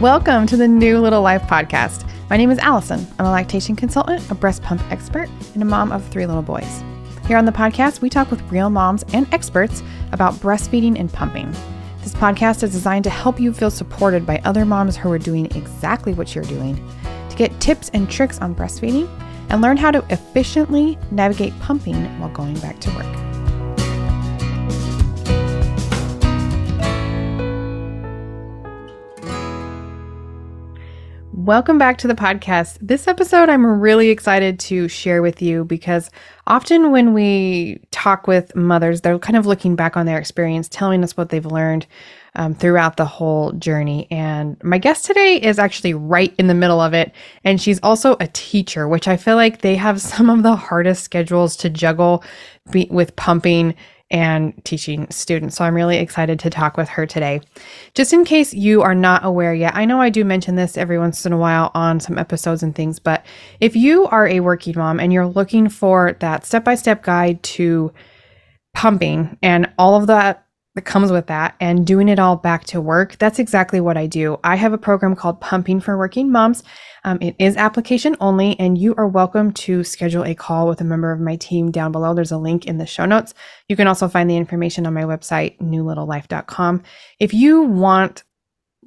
Welcome to the New Little Life podcast. My name is Allison. I'm a lactation consultant, a breast pump expert, and a mom of three little boys. Here on the podcast, we talk with real moms and experts about breastfeeding and pumping. This podcast is designed to help you feel supported by other moms who are doing exactly what you're doing, to get tips and tricks on breastfeeding, and learn how to efficiently navigate pumping while going back to work. Welcome back to the podcast. This episode I'm really excited to share with you because often when we talk with mothers, they're kind of looking back on their experience, telling us what they've learned um, throughout the whole journey. And my guest today is actually right in the middle of it. And she's also a teacher, which I feel like they have some of the hardest schedules to juggle be- with pumping and teaching students. So I'm really excited to talk with her today. Just in case you are not aware yet, I know I do mention this every once in a while on some episodes and things, but if you are a working mom and you're looking for that step by step guide to pumping and all of that that comes with that and doing it all back to work, that's exactly what I do. I have a program called Pumping for Working Moms. Um, it is application only, and you are welcome to schedule a call with a member of my team down below. There's a link in the show notes. You can also find the information on my website, newlittlelife.com. If you want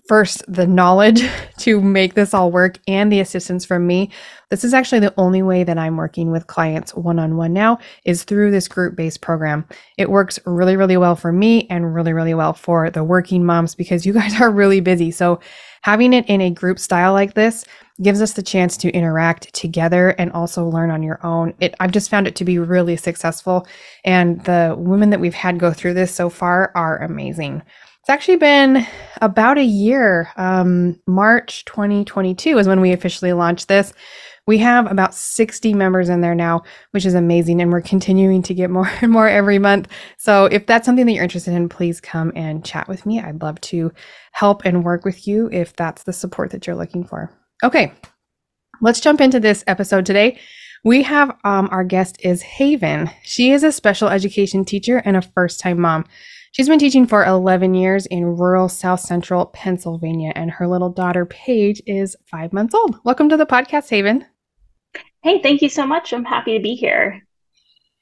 first the knowledge to make this all work and the assistance from me. This is actually the only way that i'm working with clients one-on-one now is through this group-based program. It works really really well for me and really really well for the working moms because you guys are really busy. So having it in a group style like this gives us the chance to interact together and also learn on your own. It i've just found it to be really successful and the women that we've had go through this so far are amazing it's actually been about a year. Um, March 2022 is when we officially launched this. We have about 60 members in there now, which is amazing. And we're continuing to get more and more every month. So if that's something that you're interested in, please come and chat with me. I'd love to help and work with you if that's the support that you're looking for. Okay, let's jump into this episode today. We have um, our guest is Haven. She is a special education teacher and a first time mom. She's been teaching for 11 years in rural South Central Pennsylvania, and her little daughter, Paige, is five months old. Welcome to the podcast, Haven. Hey, thank you so much. I'm happy to be here.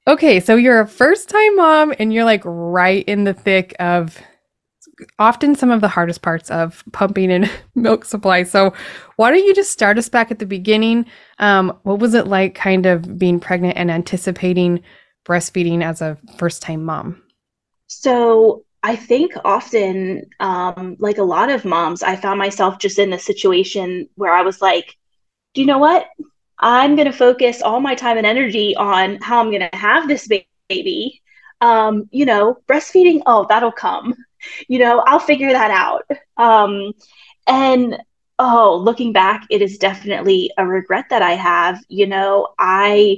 Okay, so you're a first time mom, and you're like right in the thick of often some of the hardest parts of pumping and milk supply. So, why don't you just start us back at the beginning? Um, what was it like kind of being pregnant and anticipating breastfeeding as a first time mom? So I think often, um, like a lot of moms, I found myself just in a situation where I was like, do you know what? I'm going to focus all my time and energy on how I'm going to have this baby. Um, you know, breastfeeding, oh, that'll come. You know, I'll figure that out. Um, and oh, looking back, it is definitely a regret that I have. You know, I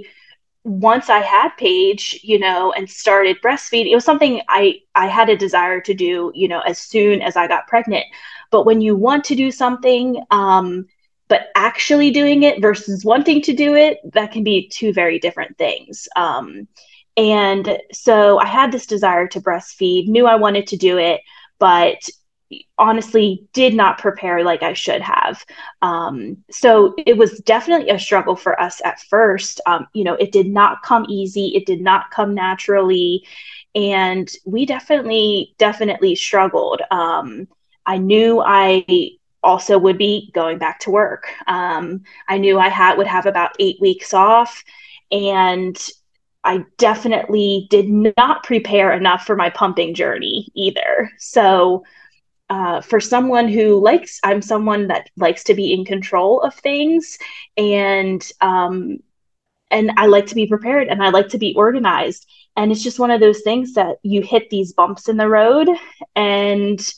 once I had Paige, you know, and started breastfeeding, it was something I I had a desire to do, you know, as soon as I got pregnant. But when you want to do something, um, but actually doing it versus wanting to do it, that can be two very different things. Um, and so I had this desire to breastfeed, knew I wanted to do it, but honestly did not prepare like I should have. Um, so it was definitely a struggle for us at first. Um, you know, it did not come easy, it did not come naturally. And we definitely, definitely struggled. Um, I knew I also would be going back to work. Um, I knew I had would have about eight weeks off, and I definitely did not prepare enough for my pumping journey either. So uh, for someone who likes, I'm someone that likes to be in control of things, and um, and I like to be prepared and I like to be organized. And it's just one of those things that you hit these bumps in the road, and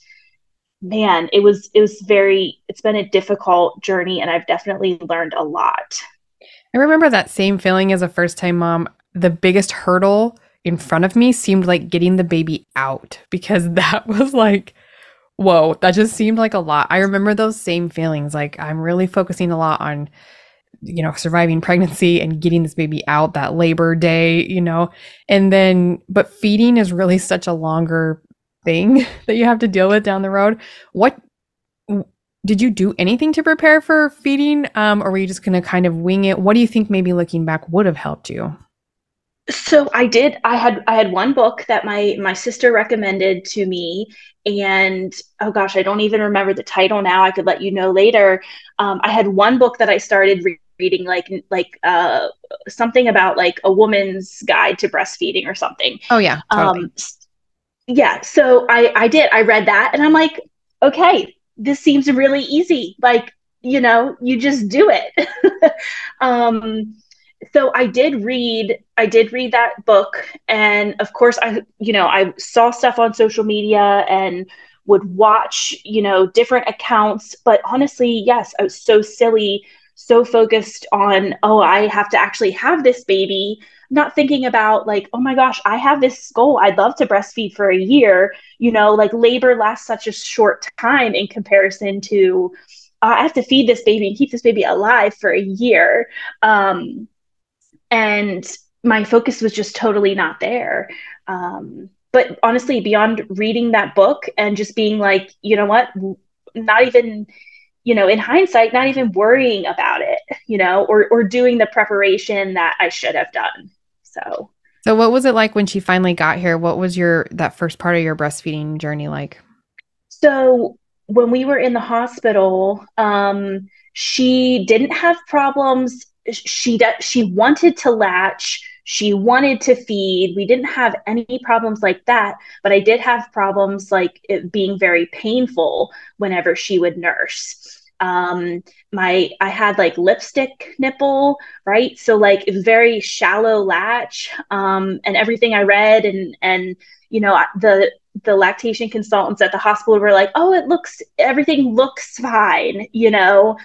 man, it was it was very. It's been a difficult journey, and I've definitely learned a lot. I remember that same feeling as a first time mom. The biggest hurdle in front of me seemed like getting the baby out because that was like whoa, that just seemed like a lot. I remember those same feelings. Like I'm really focusing a lot on, you know, surviving pregnancy and getting this baby out that labor day, you know, and then, but feeding is really such a longer thing that you have to deal with down the road. What, did you do anything to prepare for feeding um, or were you just going to kind of wing it what do you think maybe looking back would have helped you so i did i had i had one book that my my sister recommended to me and oh gosh i don't even remember the title now i could let you know later. Um, i had one book that i started re- reading like like uh, something about like a woman's guide to breastfeeding or something. Oh yeah totally. um yeah so i i did i read that and i'm like okay this seems really easy like you know you just do it. Um so i did read i did read that book and of course i you know i saw stuff on social media and would watch you know different accounts. But honestly yes i was so silly so focused on oh i have to actually have this baby. Not thinking about like oh my gosh i have this goal. I'd love to breastfeed for a year. You know like labor lasts such a short time in comparison to uh, i have to feed this baby and keep this baby alive for a year. Um, and my focus was just totally not there. Um, but honestly beyond reading that book and just being like you know what not even you know in hindsight not even worrying about it you know or or doing the preparation that i should have done. So. So what was it like when she finally got here? What was your that first part of your breastfeeding journey like? So when we were in the hospital um she didn't have problems she she wanted to latch she wanted to feed. We didn't have any problems like that but i did have problems like it being very painful whenever she would nurse. Um my i had like lipstick nipple right? So like very shallow latch um and everything i read and and you know the the lactation consultants at the hospital were like oh it looks everything looks fine you know?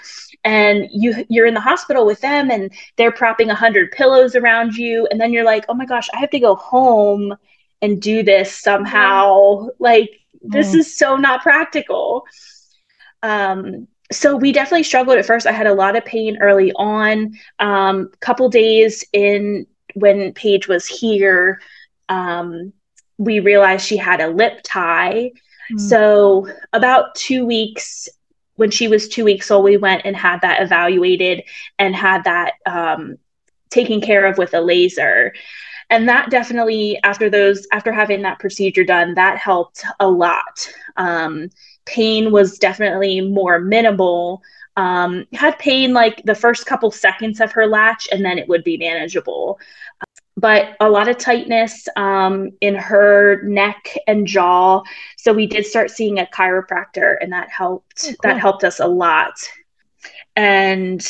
And you you're in the hospital with them and they're propping a hundred pillows around you. And then you're like oh my gosh i have to go home and do this somehow. Like this mm. is so not practical. Um so we definitely struggled at first. I had a lot of pain early on. Um couple days in when paige was here um we realized she had a lip tie mm. so about two weeks when she was two weeks old, we went and had that evaluated and had that um, taken care of with a laser. And that definitely, after those, after having that procedure done, that helped a lot. Um, pain was definitely more minimal. Um, had pain like the first couple seconds of her latch, and then it would be manageable but a lot of tightness um, in her neck and jaw. So we did start seeing a chiropractor, and that helped. Oh, cool. That helped us a lot. And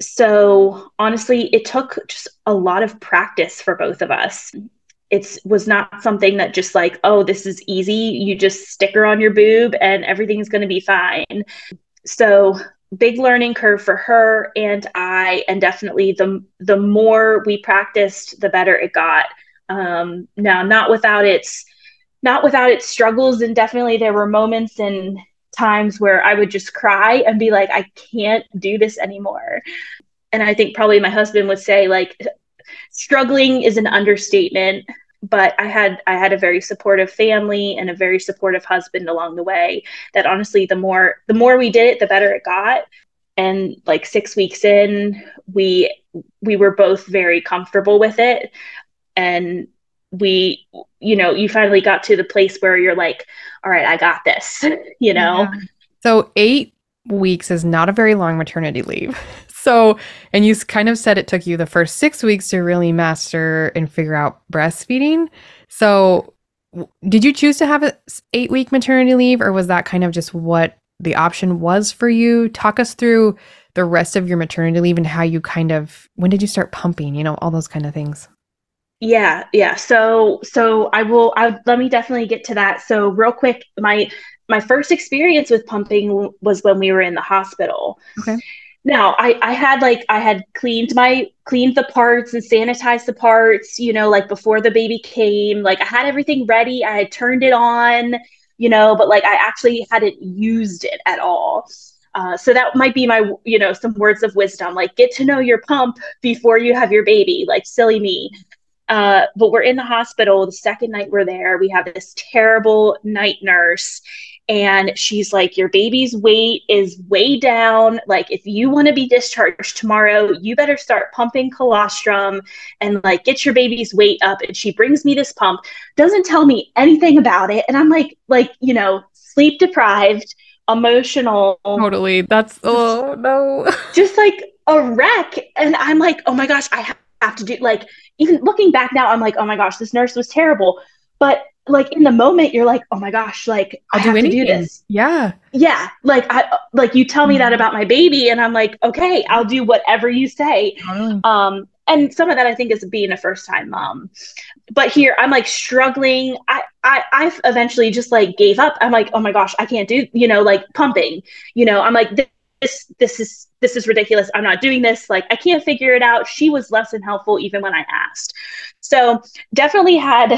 so honestly, it took just a lot of practice for both of us. It was not something that just like, oh, this is easy. You just stick her on your boob and everything's going to be fine. So big learning curve for her and I, and definitely the the more we practiced, the better it got. Um, now, not without its not without its struggles, and definitely there were moments and times where I would just cry and be like, I can't do this anymore. And I think probably my husband would say like, struggling is an understatement but I had I had a very supportive family and a very supportive husband along the way. That honestly, the more the more we did it, the better it got. And like six weeks in, we we were both very comfortable with it, and we you know you finally got to the place where you're like, all right, I got this. you know. Yeah. So eight weeks is not a very long maternity leave. So, and you kind of said it took you the first six weeks to really master and figure out breastfeeding. So, did you choose to have an eight week maternity leave, or was that kind of just what the option was for you? Talk us through the rest of your maternity leave and how you kind of when did you start pumping? You know, all those kind of things. Yeah, yeah. So, so I will. I let me definitely get to that. So, real quick, my my first experience with pumping was when we were in the hospital. Okay. Now, I, I had like I had cleaned my cleaned the parts and sanitized the parts, you know, like before the baby came. Like I had everything ready. I had turned it on, you know, but like I actually hadn't used it at all. Uh, so that might be my, you know, some words of wisdom, like get to know your pump before you have your baby, like silly me. Uh, but we're in the hospital. The second night we're there, we have this terrible night nurse, and she's like your baby's weight is way down. Like if you want to be discharged tomorrow you better start pumping colostrum and like get your baby's weight up. And she brings me this pump doesn't tell me anything about it. And i'm like like you know sleep deprived emotional. Totally. That's oh no. just like a wreck. And i'm like oh my gosh i have to do like even looking back now i'm like oh my gosh this nurse was terrible. But like in the moment you're like oh my gosh like I'll i have to do this. Yeah. Yeah. Like i like you tell me that mm-hmm. about my baby and i'm like okay i'll do whatever you say. Um and some of that i think is being a first time mom. But here i'm like struggling. I, I i eventually just like gave up. I'm like oh my gosh i can't do you know like pumping. You know i'm like this this is this is ridiculous. I'm not doing this. Like i can't figure it out. She was less than helpful even when i asked so definitely had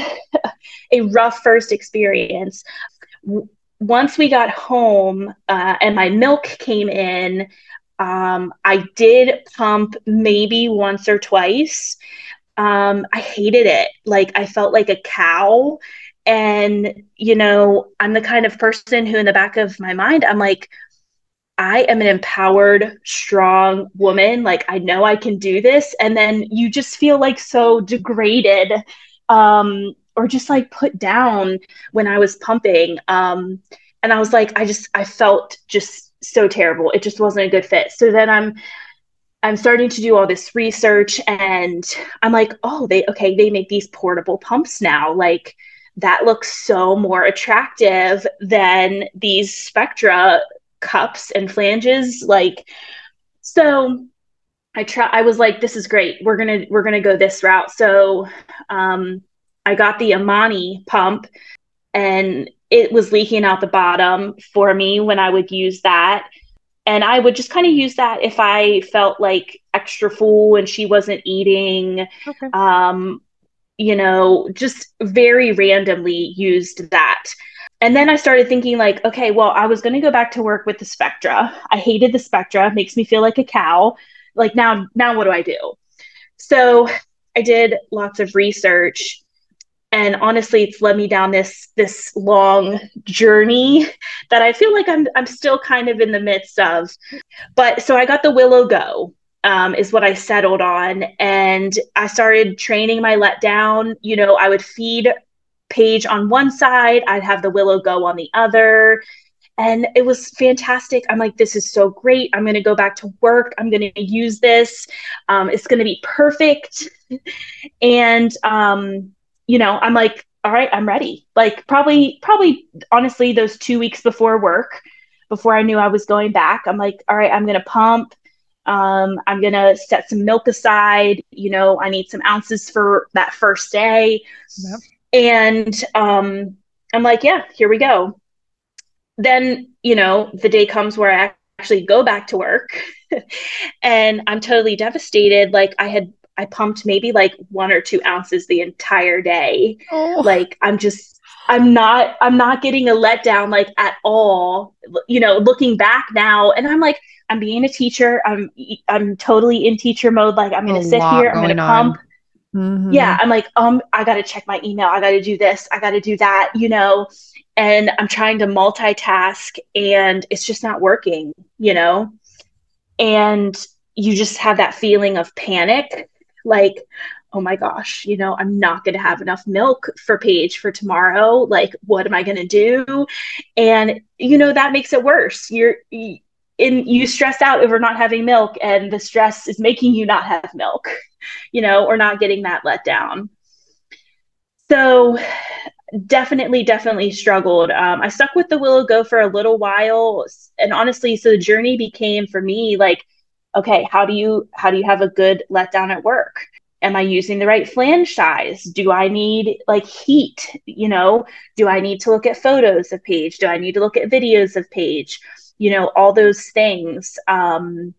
a rough first experience. Once we got home uh, and my milk came in um, i did pump maybe once or twice. Um, i hated it. Like i felt like a cow. And you know i'm the kind of person who in the back of my mind i'm like I am an empowered, strong woman. Like, I know I can do this. And then you just feel like so degraded um, or just like put down when I was pumping. Um, and I was like, I just, I felt just so terrible. It just wasn't a good fit. So then I'm, I'm starting to do all this research and I'm like, oh, they, okay, they make these portable pumps now. Like, that looks so more attractive than these Spectra cups and flanges like so i try i was like this is great. We're gonna we're gonna go this route. So um i got the Imani pump and it was leaking out the bottom for me when i would use that. And i would just kind of use that if i felt like extra full and she wasn't eating. Okay. um you know just very randomly used that and then I started thinking, like, okay, well, I was going to go back to work with the Spectra. I hated the Spectra; makes me feel like a cow. Like now, now what do I do? So I did lots of research, and honestly, it's led me down this this long journey that I feel like I'm I'm still kind of in the midst of. But so I got the Willow Go, um, is what I settled on. And I started training my letdown. You know, I would feed Paige on one side, I'd have the Willow Go on the other. And it was fantastic. I'm like, this is so great. I'm going to go back to work. I'm going to use this. Um, it's going to be perfect. and, um, you know, I'm like, all right, I'm ready. Like, probably, probably, honestly, those two weeks before work, before I knew I was going back, I'm like, all right, I'm going to pump. Um, I'm going to set some milk aside. You know, I need some ounces for that first day. Yep. And um, I'm like, yeah, here we go. Then, you know, the day comes where I actually go back to work and I'm totally devastated. Like, I had, I pumped maybe like one or two ounces the entire day. Oh. Like, I'm just, I'm not, I'm not getting a letdown like at all, you know, looking back now. And I'm like, I'm being a teacher. I'm, I'm totally in teacher mode. Like, I'm going to sit here, I'm going to pump. Mm-hmm. Yeah, I'm like, um, I got to check my email. I got to do this. I got to do that, you know, and I'm trying to multitask and it's just not working, you know? And you just have that feeling of panic like, oh my gosh, you know, I'm not going to have enough milk for Paige for tomorrow. Like, what am I going to do? And, you know, that makes it worse. You're, in you stress out over not having milk and the stress is making you not have milk you know, or not getting that let down. So definitely, definitely struggled. Um, I stuck with the Willow Go for a little while. And honestly, so the journey became for me like, okay, how do you how do you have a good letdown at work? Am I using the right flange size? Do I need like heat? You know, do I need to look at photos of Paige Do I need to look at videos of Paige? You know, all those things. Um,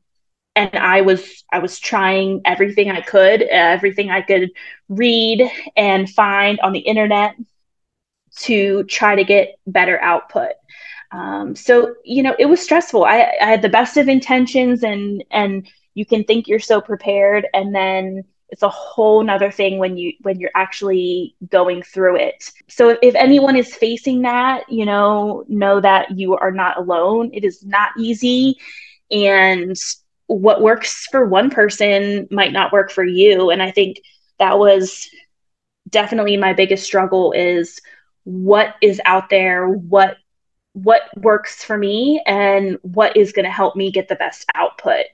and I was I was trying everything I could, everything I could read and find on the internet to try to get better output. Um, so you know, it was stressful. I, I had the best of intentions, and and you can think you're so prepared, and then it's a whole nother thing when you when you're actually going through it. So if, if anyone is facing that you know know that you are not alone. It is not easy. And what works for one person might not work for you. And i think that was definitely my biggest struggle is what is out there what what works for me and what is going to help me get the best output.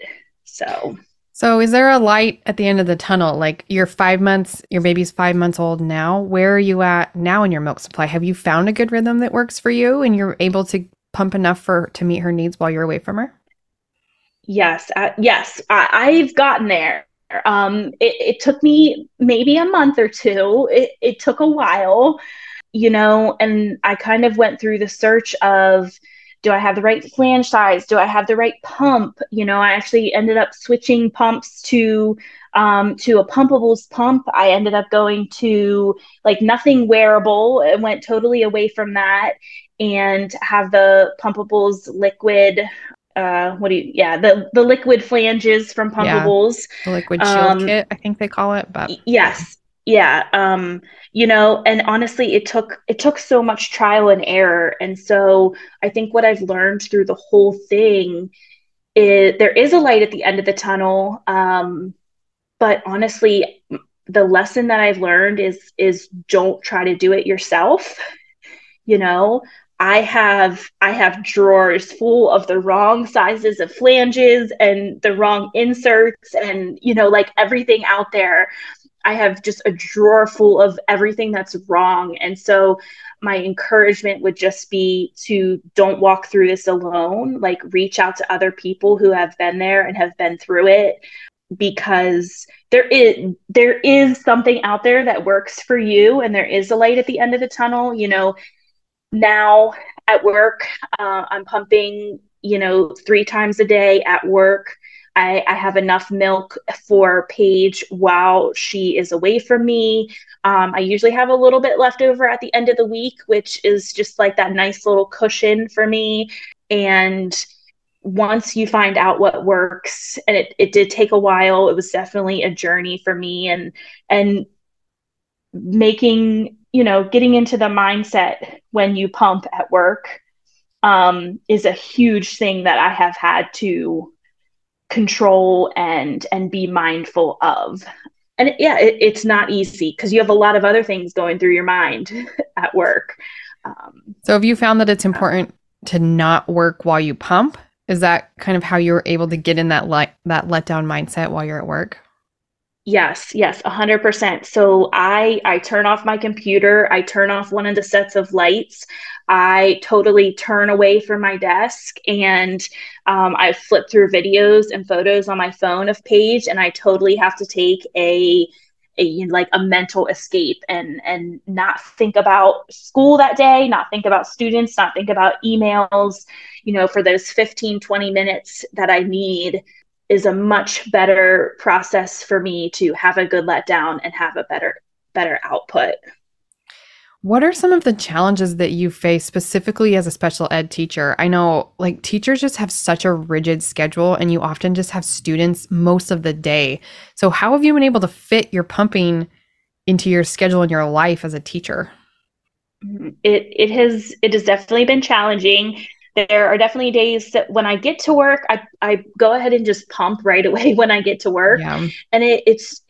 So so, is there a light at the end of the tunnel? Like you're five months, your baby's five months old now. Where are you at now in your milk supply? Have you found a good rhythm that works for you and you're able to pump enough for to meet her needs while you're away from her? Yes, uh, yes, I, have gotten there. Um, it, it, took me maybe a month or two. It, it took a while, you know, and I kind of went through the search of do I have the right flange size? Do I have the right pump? You know, I actually ended up switching pumps to um, to a pumpables pump. I ended up going to like nothing wearable and went totally away from that and have the pumpables liquid uh what do you yeah the the liquid flanges from pumpables yeah, the liquid shield um, kit i think they call it but yes yeah um you know and honestly it took it took so much trial and error. And so i think what i've learned through the whole thing is there is a light at the end of the tunnel um but honestly the lesson that i've learned is is don't try to do it yourself. You know i have i have drawers full of the wrong sizes of flanges and the wrong inserts and you know like everything out there I have just a drawer full of everything that's wrong. And so my encouragement would just be to don't walk through this alone, like reach out to other people who have been there and have been through it because there is there is something out there that works for you and there is a light at the end of the tunnel, you know. Now at work, uh, I'm pumping, you know, three times a day at work I, I have enough milk for Paige while she is away from me. Um, I usually have a little bit left over at the end of the week, which is just like that nice little cushion for me. And once you find out what works, and it, it did take a while, it was definitely a journey for me and and making, you know, getting into the mindset when you pump at work um, is a huge thing that I have had to control and and be mindful of. And yeah it, it's not easy because you have a lot of other things going through your mind at work. Um, so have you found that it's important to not work while you pump? Is that kind of how you're able to get in that let that letdown mindset while you're at work Yes, yes, 100%. So I I turn off my computer, I turn off one of the sets of lights. I totally turn away from my desk and um, I flip through videos and photos on my phone of Paige and I totally have to take a a like a mental escape and and not think about school that day not think about students not think about emails you know for those 15 20 minutes that i need is a much better process for me to have a good letdown and have a better better output. What are some of the challenges that you face specifically as a special ed teacher? I know like teachers just have such a rigid schedule and you often just have students most of the day. So how have you been able to fit your pumping into your schedule and your life as a teacher? Mm-hmm. It it has it has definitely been challenging there are definitely days that when I get to work, I, I go ahead and just pump right away when I get to work. Yeah. And it, it's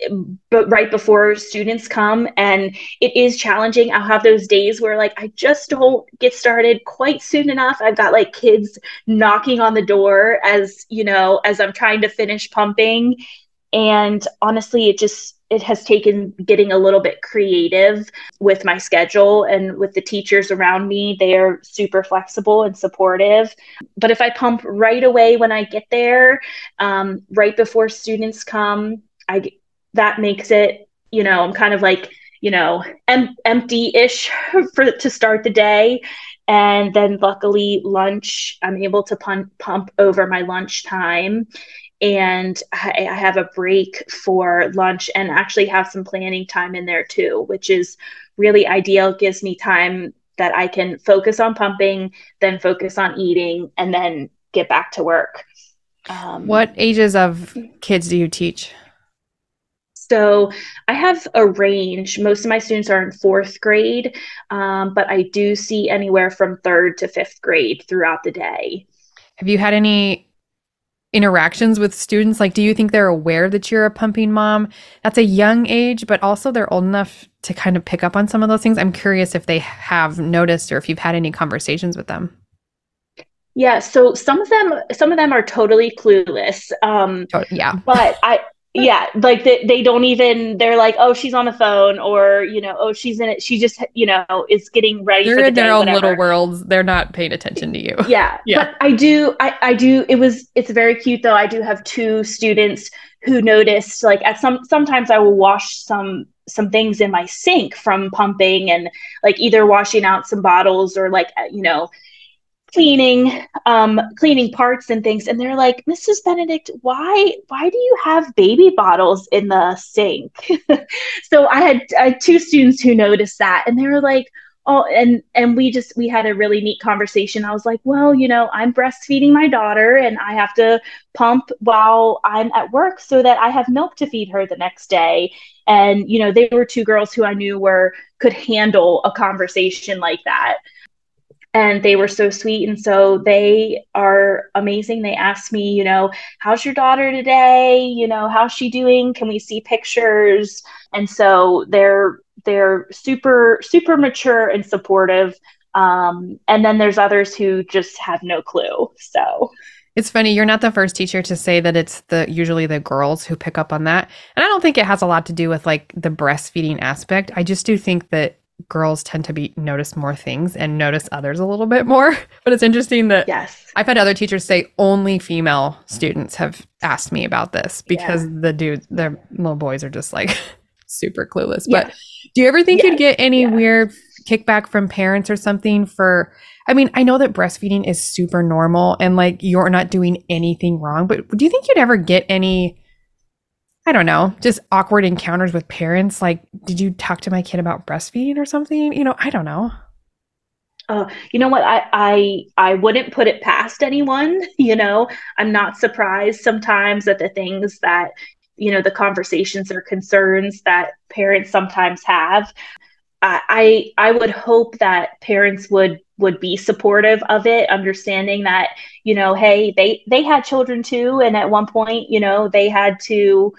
but right before students come. And it is challenging. I'll have those days where like I just don't get started quite soon enough. I've got like kids knocking on the door as, you know, as I'm trying to finish pumping. And honestly, it just it has taken getting a little bit creative with my schedule and with the teachers around me. They are super flexible and supportive. But if I pump right away when I get there, um, right before students come, I that makes it, you know, I'm kind of like, you know, em- empty-ish for to start the day. And then luckily lunch, I'm able to pump pump over my lunch time and I, I have a break for lunch and actually have some planning time in there too, which is really ideal. It gives me time that I can focus on pumping, then focus on eating, and then get back to work. Um, what ages of kids do you teach? So I have a range. Most of my students are in fourth grade, um, but I do see anywhere from third to fifth grade throughout the day. Have you had any interactions with students? Like, do you think they're aware that you're a pumping mom? That's a young age, but also they're old enough to kind of pick up on some of those things. I'm curious if they have noticed or if you've had any conversations with them. Yeah, so some of them some of them are totally clueless. Um yeah. But I yeah like they, they don't even they're like oh she's on the phone or you know oh she's in it she just you know is getting ready they're for the in their day, own whatever. little worlds they're not paying attention to you yeah Yeah. but i do I, I do it was it's very cute though i do have two students who noticed like at some sometimes i will wash some some things in my sink from pumping and like either washing out some bottles or like uh, you know cleaning um cleaning parts and things and they're like mrs benedict why why do you have baby bottles in the sink? So I had, I had two students who noticed that and they were like oh and and we just we had a really neat conversation. I was like well you know i'm breastfeeding my daughter and i have to pump while i'm at work so that i have milk to feed her the next day. And you know they were two girls who i knew were could handle a conversation like that and they were so sweet and so they are amazing. They asked me you know how's your daughter today? You know how's she doing? Can we see pictures? And so they're they're super super mature and supportive um, and then there's others who just have no clue so. It's funny you're not the first teacher to say that it's the usually the girls who pick up on that and i don't think it has a lot to do with like the breastfeeding aspect. I just do think that girls tend to be notice more things and notice others a little bit more. But it's interesting that yes I've had other teachers say only female students have asked me about this because yeah. the dudes, the little boys are just like super clueless. Yeah. But do you ever think you'd get any yeah. weird kickback from parents or something for I mean, I know that breastfeeding is super normal and like you're not doing anything wrong, but do you think you'd ever get any I don't know, just awkward encounters with parents. Like, did you talk to my kid about breastfeeding or something? You know, I don't know. Uh, you know what? I, I I wouldn't put it past anyone. You know, I'm not surprised sometimes at the things that you know the conversations or concerns that parents sometimes have. I I would hope that parents would would be supportive of it understanding that you know hey they they had children too and at one point you know they had to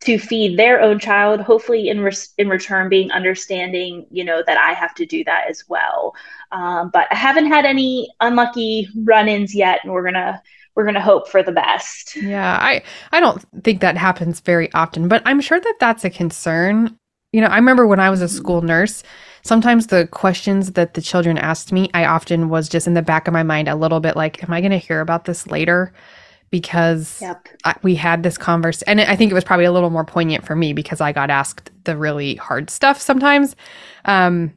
to feed their own child hopefully in re- in return being understanding you know that i have to do that as well. Um, but i haven't had any unlucky run-ins yet and we're gonna we're gonna hope for the best. Yeah i i don't think that happens very often but i'm sure that that's a concern you know i remember when i was a school nurse sometimes the questions that the children asked me, I often was just in the back of my mind a little bit like, am I going to hear about this later? Because yep. I, we had this converse, and I think it was probably a little more poignant for me because I got asked the really hard stuff sometimes. Um,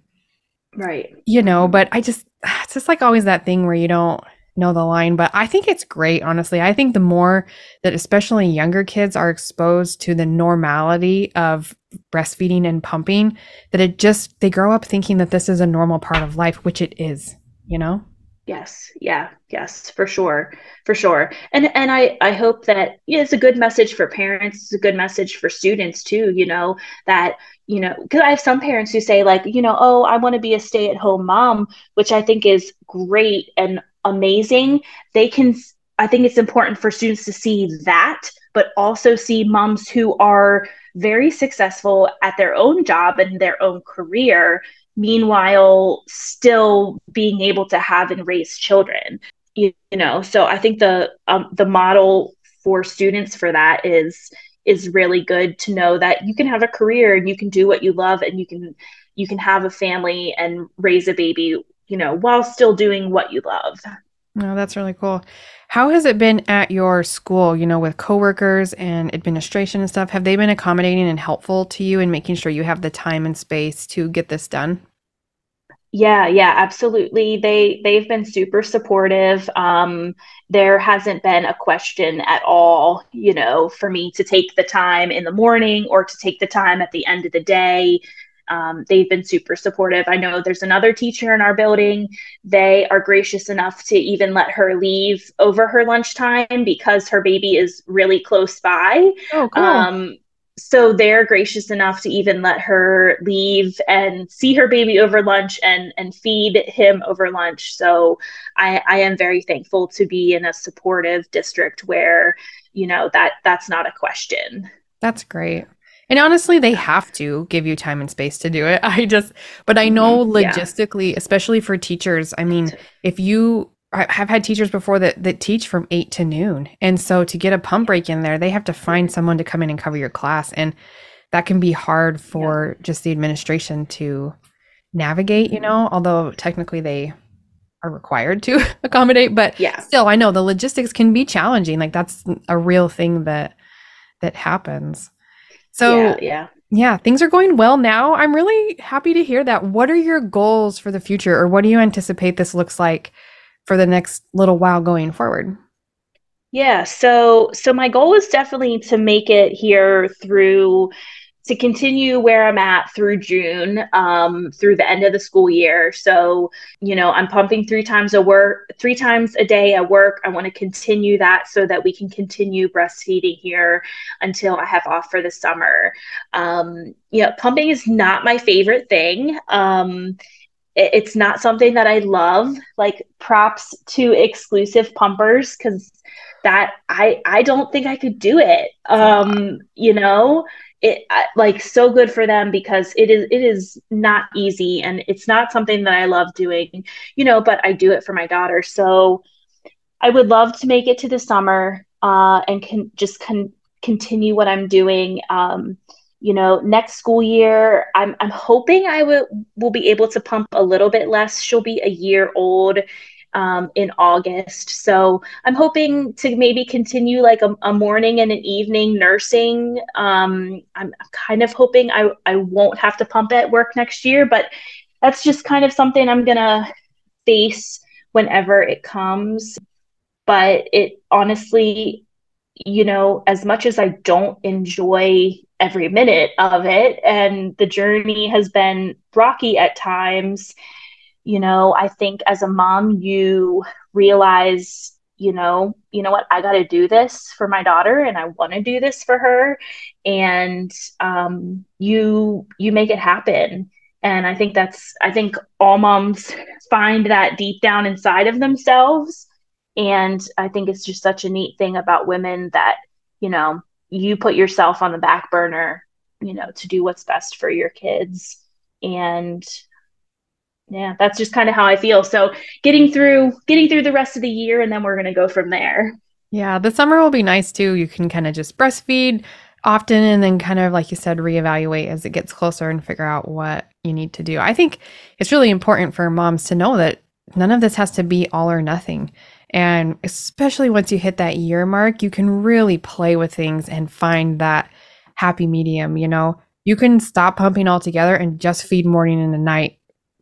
right. You know, but I just, it's just like always that thing where you don't know the line, but I think it's great, honestly. I think the more that especially younger kids are exposed to the normality of breastfeeding and pumping, that it just, they grow up thinking that this is a normal part of life, which it is, you know? Yes. Yeah. Yes, for sure. For sure. And and I I hope that yeah, it's a good message for parents, it's a good message for students too, you know, that you know, cuz I have some parents who say like, you know, oh, I want to be a stay-at-home mom, which I think is great and amazing, they can, I think it's important for students to see that, but also see moms who are very successful at their own job and their own career, meanwhile, still being able to have and raise children. You, you know, so I think the um, the model for students for that is is really good to know that you can have a career and you can do what you love and you can you can have a family and raise a baby you know, while still doing what you love. No, oh, that's really cool. How has it been at your school, you know, with coworkers and administration and stuff? Have they been accommodating and helpful to you in making sure you have the time and space to get this done? Yeah, yeah, absolutely. They they've been super supportive. Um, there hasn't been a question at all, you know, for me to take the time in the morning or to take the time at the end of the day um, they've been super supportive. I know there's another teacher in our building. They are gracious enough to even let her leave over her lunchtime because her baby is really close by. Oh, cool. Um, so they're gracious enough to even let her leave and see her baby over lunch and and feed him over lunch so i i am very thankful to be in a supportive district where you know that that's not a question that's great and honestly they have to give you time and space to do it i just but i know mm-hmm. logistically yeah. especially for teachers i mean if you I've had teachers before that that teach from eight to noon, and so to get a pump break in there, they have to find someone to come in and cover your class, and that can be hard for yeah. just the administration to navigate. You mm-hmm. know, although technically they are required to accommodate, but yeah, still, I know the logistics can be challenging. Like that's a real thing that that happens. So yeah, yeah. Yeah, things are going well now. I'm really happy to hear that. What are your goals for the future, or what do you anticipate this looks like for the next little while going forward? Yeah, so so my goal is definitely to make it here through to continue where I'm at through June, um, through the end of the school year. So, you know, I'm pumping three times a work, three times a day at work. I want to continue that so that we can continue breastfeeding here until I have off for the summer. Um, you know, pumping is not my favorite thing. Um, it's not something that I love. Like props to exclusive pumpers because that I I don't think I could do it. Um, you know, it like so good for them because it is it is not easy and it's not something that I love doing. You know, but I do it for my daughter. So I would love to make it to the summer uh, and can just con- continue what I'm doing. Um, you know next school year i'm i'm hoping i will will be able to pump a little bit less she'll be a year old um, in august. So i'm hoping to maybe continue like a, a morning and an evening nursing. Um, i'm kind of hoping i i won't have to pump at work next year but that's just kind of something i'm gonna face whenever it comes. But it honestly you know as much as i don't enjoy every minute of it and the journey has been rocky at times you know i think as a mom you realize you know you know what? I got to do this for my daughter and i want to do this for her. And um, you you make it happen. And i think that's i think all moms find that deep down inside of themselves. And i think it's just such a neat thing about women that you know you put yourself on the back burner, you know, to do what's best for your kids. And yeah, that's just kind of how I feel. So getting through getting through the rest of the year and then we're gonna go from there. Yeah, the summer will be nice too. You can kind of just breastfeed often and then kind of like you said reevaluate as it gets closer and figure out what you need to do. I think it's really important for moms to know that none of this has to be all or nothing. And especially once you hit that year mark, you can really play with things and find that happy medium. You know, you can stop pumping altogether and just feed morning and the night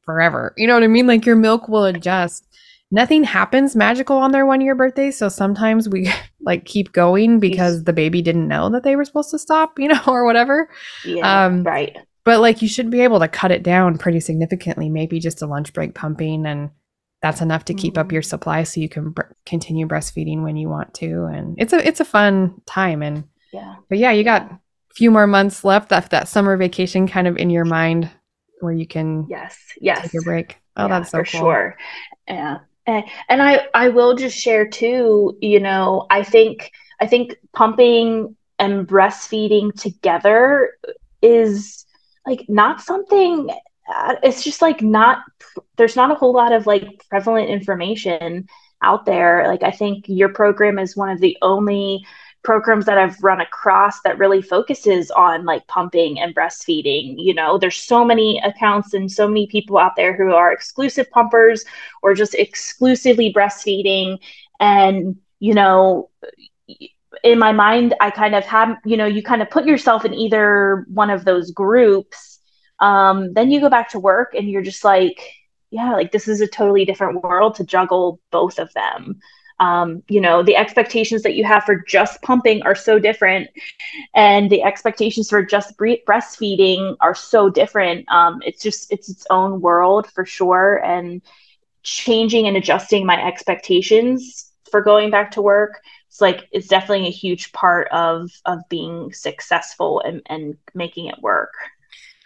forever. You know what I mean? Like your milk will adjust. Nothing happens magical on their one year birthday. So sometimes we like keep going because the baby didn't know that they were supposed to stop, you know, or whatever. Yeah. Um, right. But like you should be able to cut it down pretty significantly, maybe just a lunch break pumping and that's enough to keep mm-hmm. up your supply so you can br- continue breastfeeding when you want to and it's a it's a fun time and yeah but yeah you got a few more months left that that summer vacation kind of in your mind where you can yes yes take your break. Oh yeah, that's so for cool. sure. Yeah. And, and i i will just share too you know i think i think pumping and breastfeeding together is like not something uh, it's just like not there's not a whole lot of like prevalent information out there. Like i think your program is one of the only programs that I've run across that really focuses on like pumping and breastfeeding. You know, there's so many accounts and so many people out there who are exclusive pumpers or just exclusively breastfeeding. And, you know, in my mind, I kind of have, you know, you kind of put yourself in either one of those groups um, then you go back to work and you're just like, yeah, like this is a totally different world to juggle both of them. Um, you know, the expectations that you have for just pumping are so different, and the expectations for just bre- breastfeeding are so different. Um, it's just, it's its own world for sure. And changing and adjusting my expectations for going back to work it's like it's definitely a huge part of of being successful and, and making it work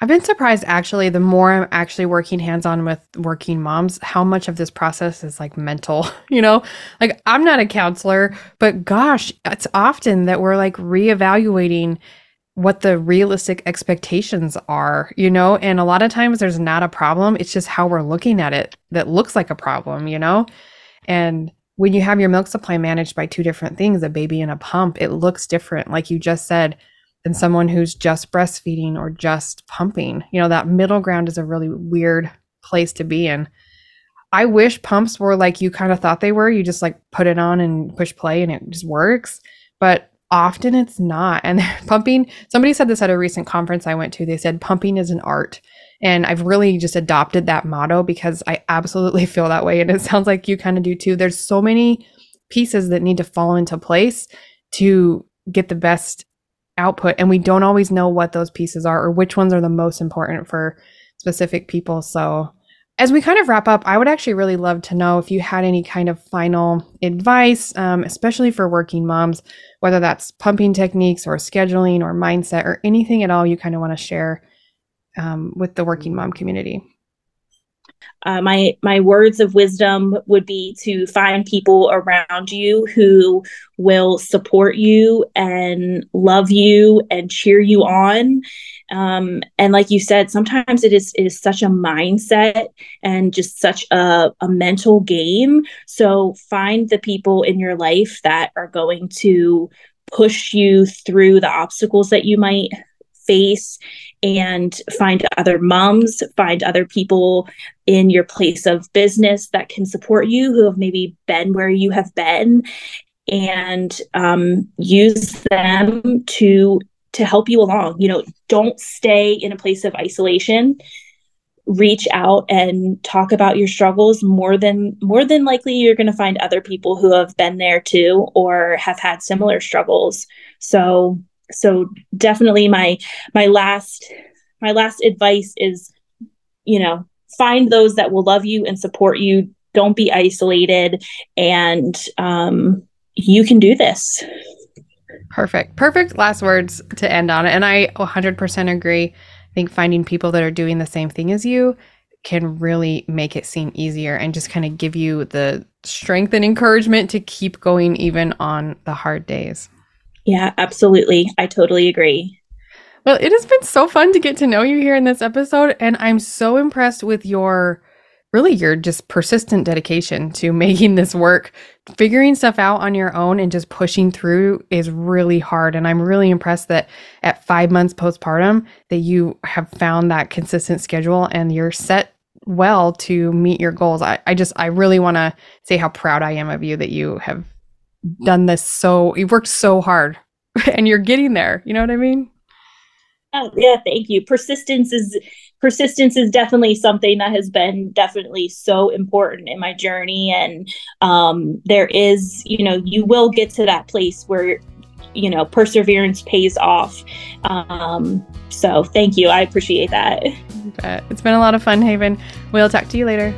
I've been surprised actually, the more I'm actually working hands on with working moms, how much of this process is like mental, you know? Like, I'm not a counselor, but gosh, it's often that we're like reevaluating what the realistic expectations are, you know? And a lot of times there's not a problem. It's just how we're looking at it that looks like a problem, you know? And when you have your milk supply managed by two different things, a baby and a pump, it looks different. Like you just said, than someone who's just breastfeeding or just pumping. You know, that middle ground is a really weird place to be in. I wish pumps were like you kind of thought they were. You just like put it on and push play and it just works. But often it's not. And pumping, somebody said this at a recent conference I went to. They said pumping is an art. And I've really just adopted that motto because I absolutely feel that way. And it sounds like you kind of do too. There's so many pieces that need to fall into place to get the best output and we don't always know what those pieces are or which ones are the most important for specific people. So as we kind of wrap up i would actually really love to know if you had any kind of final advice um, especially for working moms whether that's pumping techniques or scheduling or mindset or anything at all you kind of want to share um, with the working mom community uh, my my words of wisdom would be to find people around you who will support you and love you and cheer you on. Um, and like you said sometimes it is it is such a mindset and just such a, a mental game. So find the people in your life that are going to push you through the obstacles that you might face and find other moms, find other people in your place of business that can support you who have maybe been where you have been and um, use them to to help you along. You know don't stay in a place of isolation. Reach out and talk about your struggles more than more than likely you're going to find other people who have been there too or have had similar struggles. So so definitely my my last my last advice is you know find those that will love you and support you. Don't be isolated and um, you can do this. Perfect. Perfect last words to end on. And i 100% agree. I think finding people that are doing the same thing as you can really make it seem easier and just kind of give you the strength and encouragement to keep going even on the hard days yeah, absolutely. I totally agree. Well, it has been so fun to get to know you here in this episode. And I'm so impressed with your really your just persistent dedication to making this work. Figuring stuff out on your own and just pushing through is really hard. And I'm really impressed that at five months postpartum that you have found that consistent schedule and you're set well to meet your goals. I, I just I really want to say how proud I am of you that you have done this so you've worked so hard and you're getting there. You know what I mean? Oh, yeah, thank you. Persistence is persistence is definitely something that has been definitely so important in my journey and um there is, you know, you will get to that place where you know, perseverance pays off. Um so thank you. I appreciate that. It's been a lot of fun, Haven. We'll talk to you later.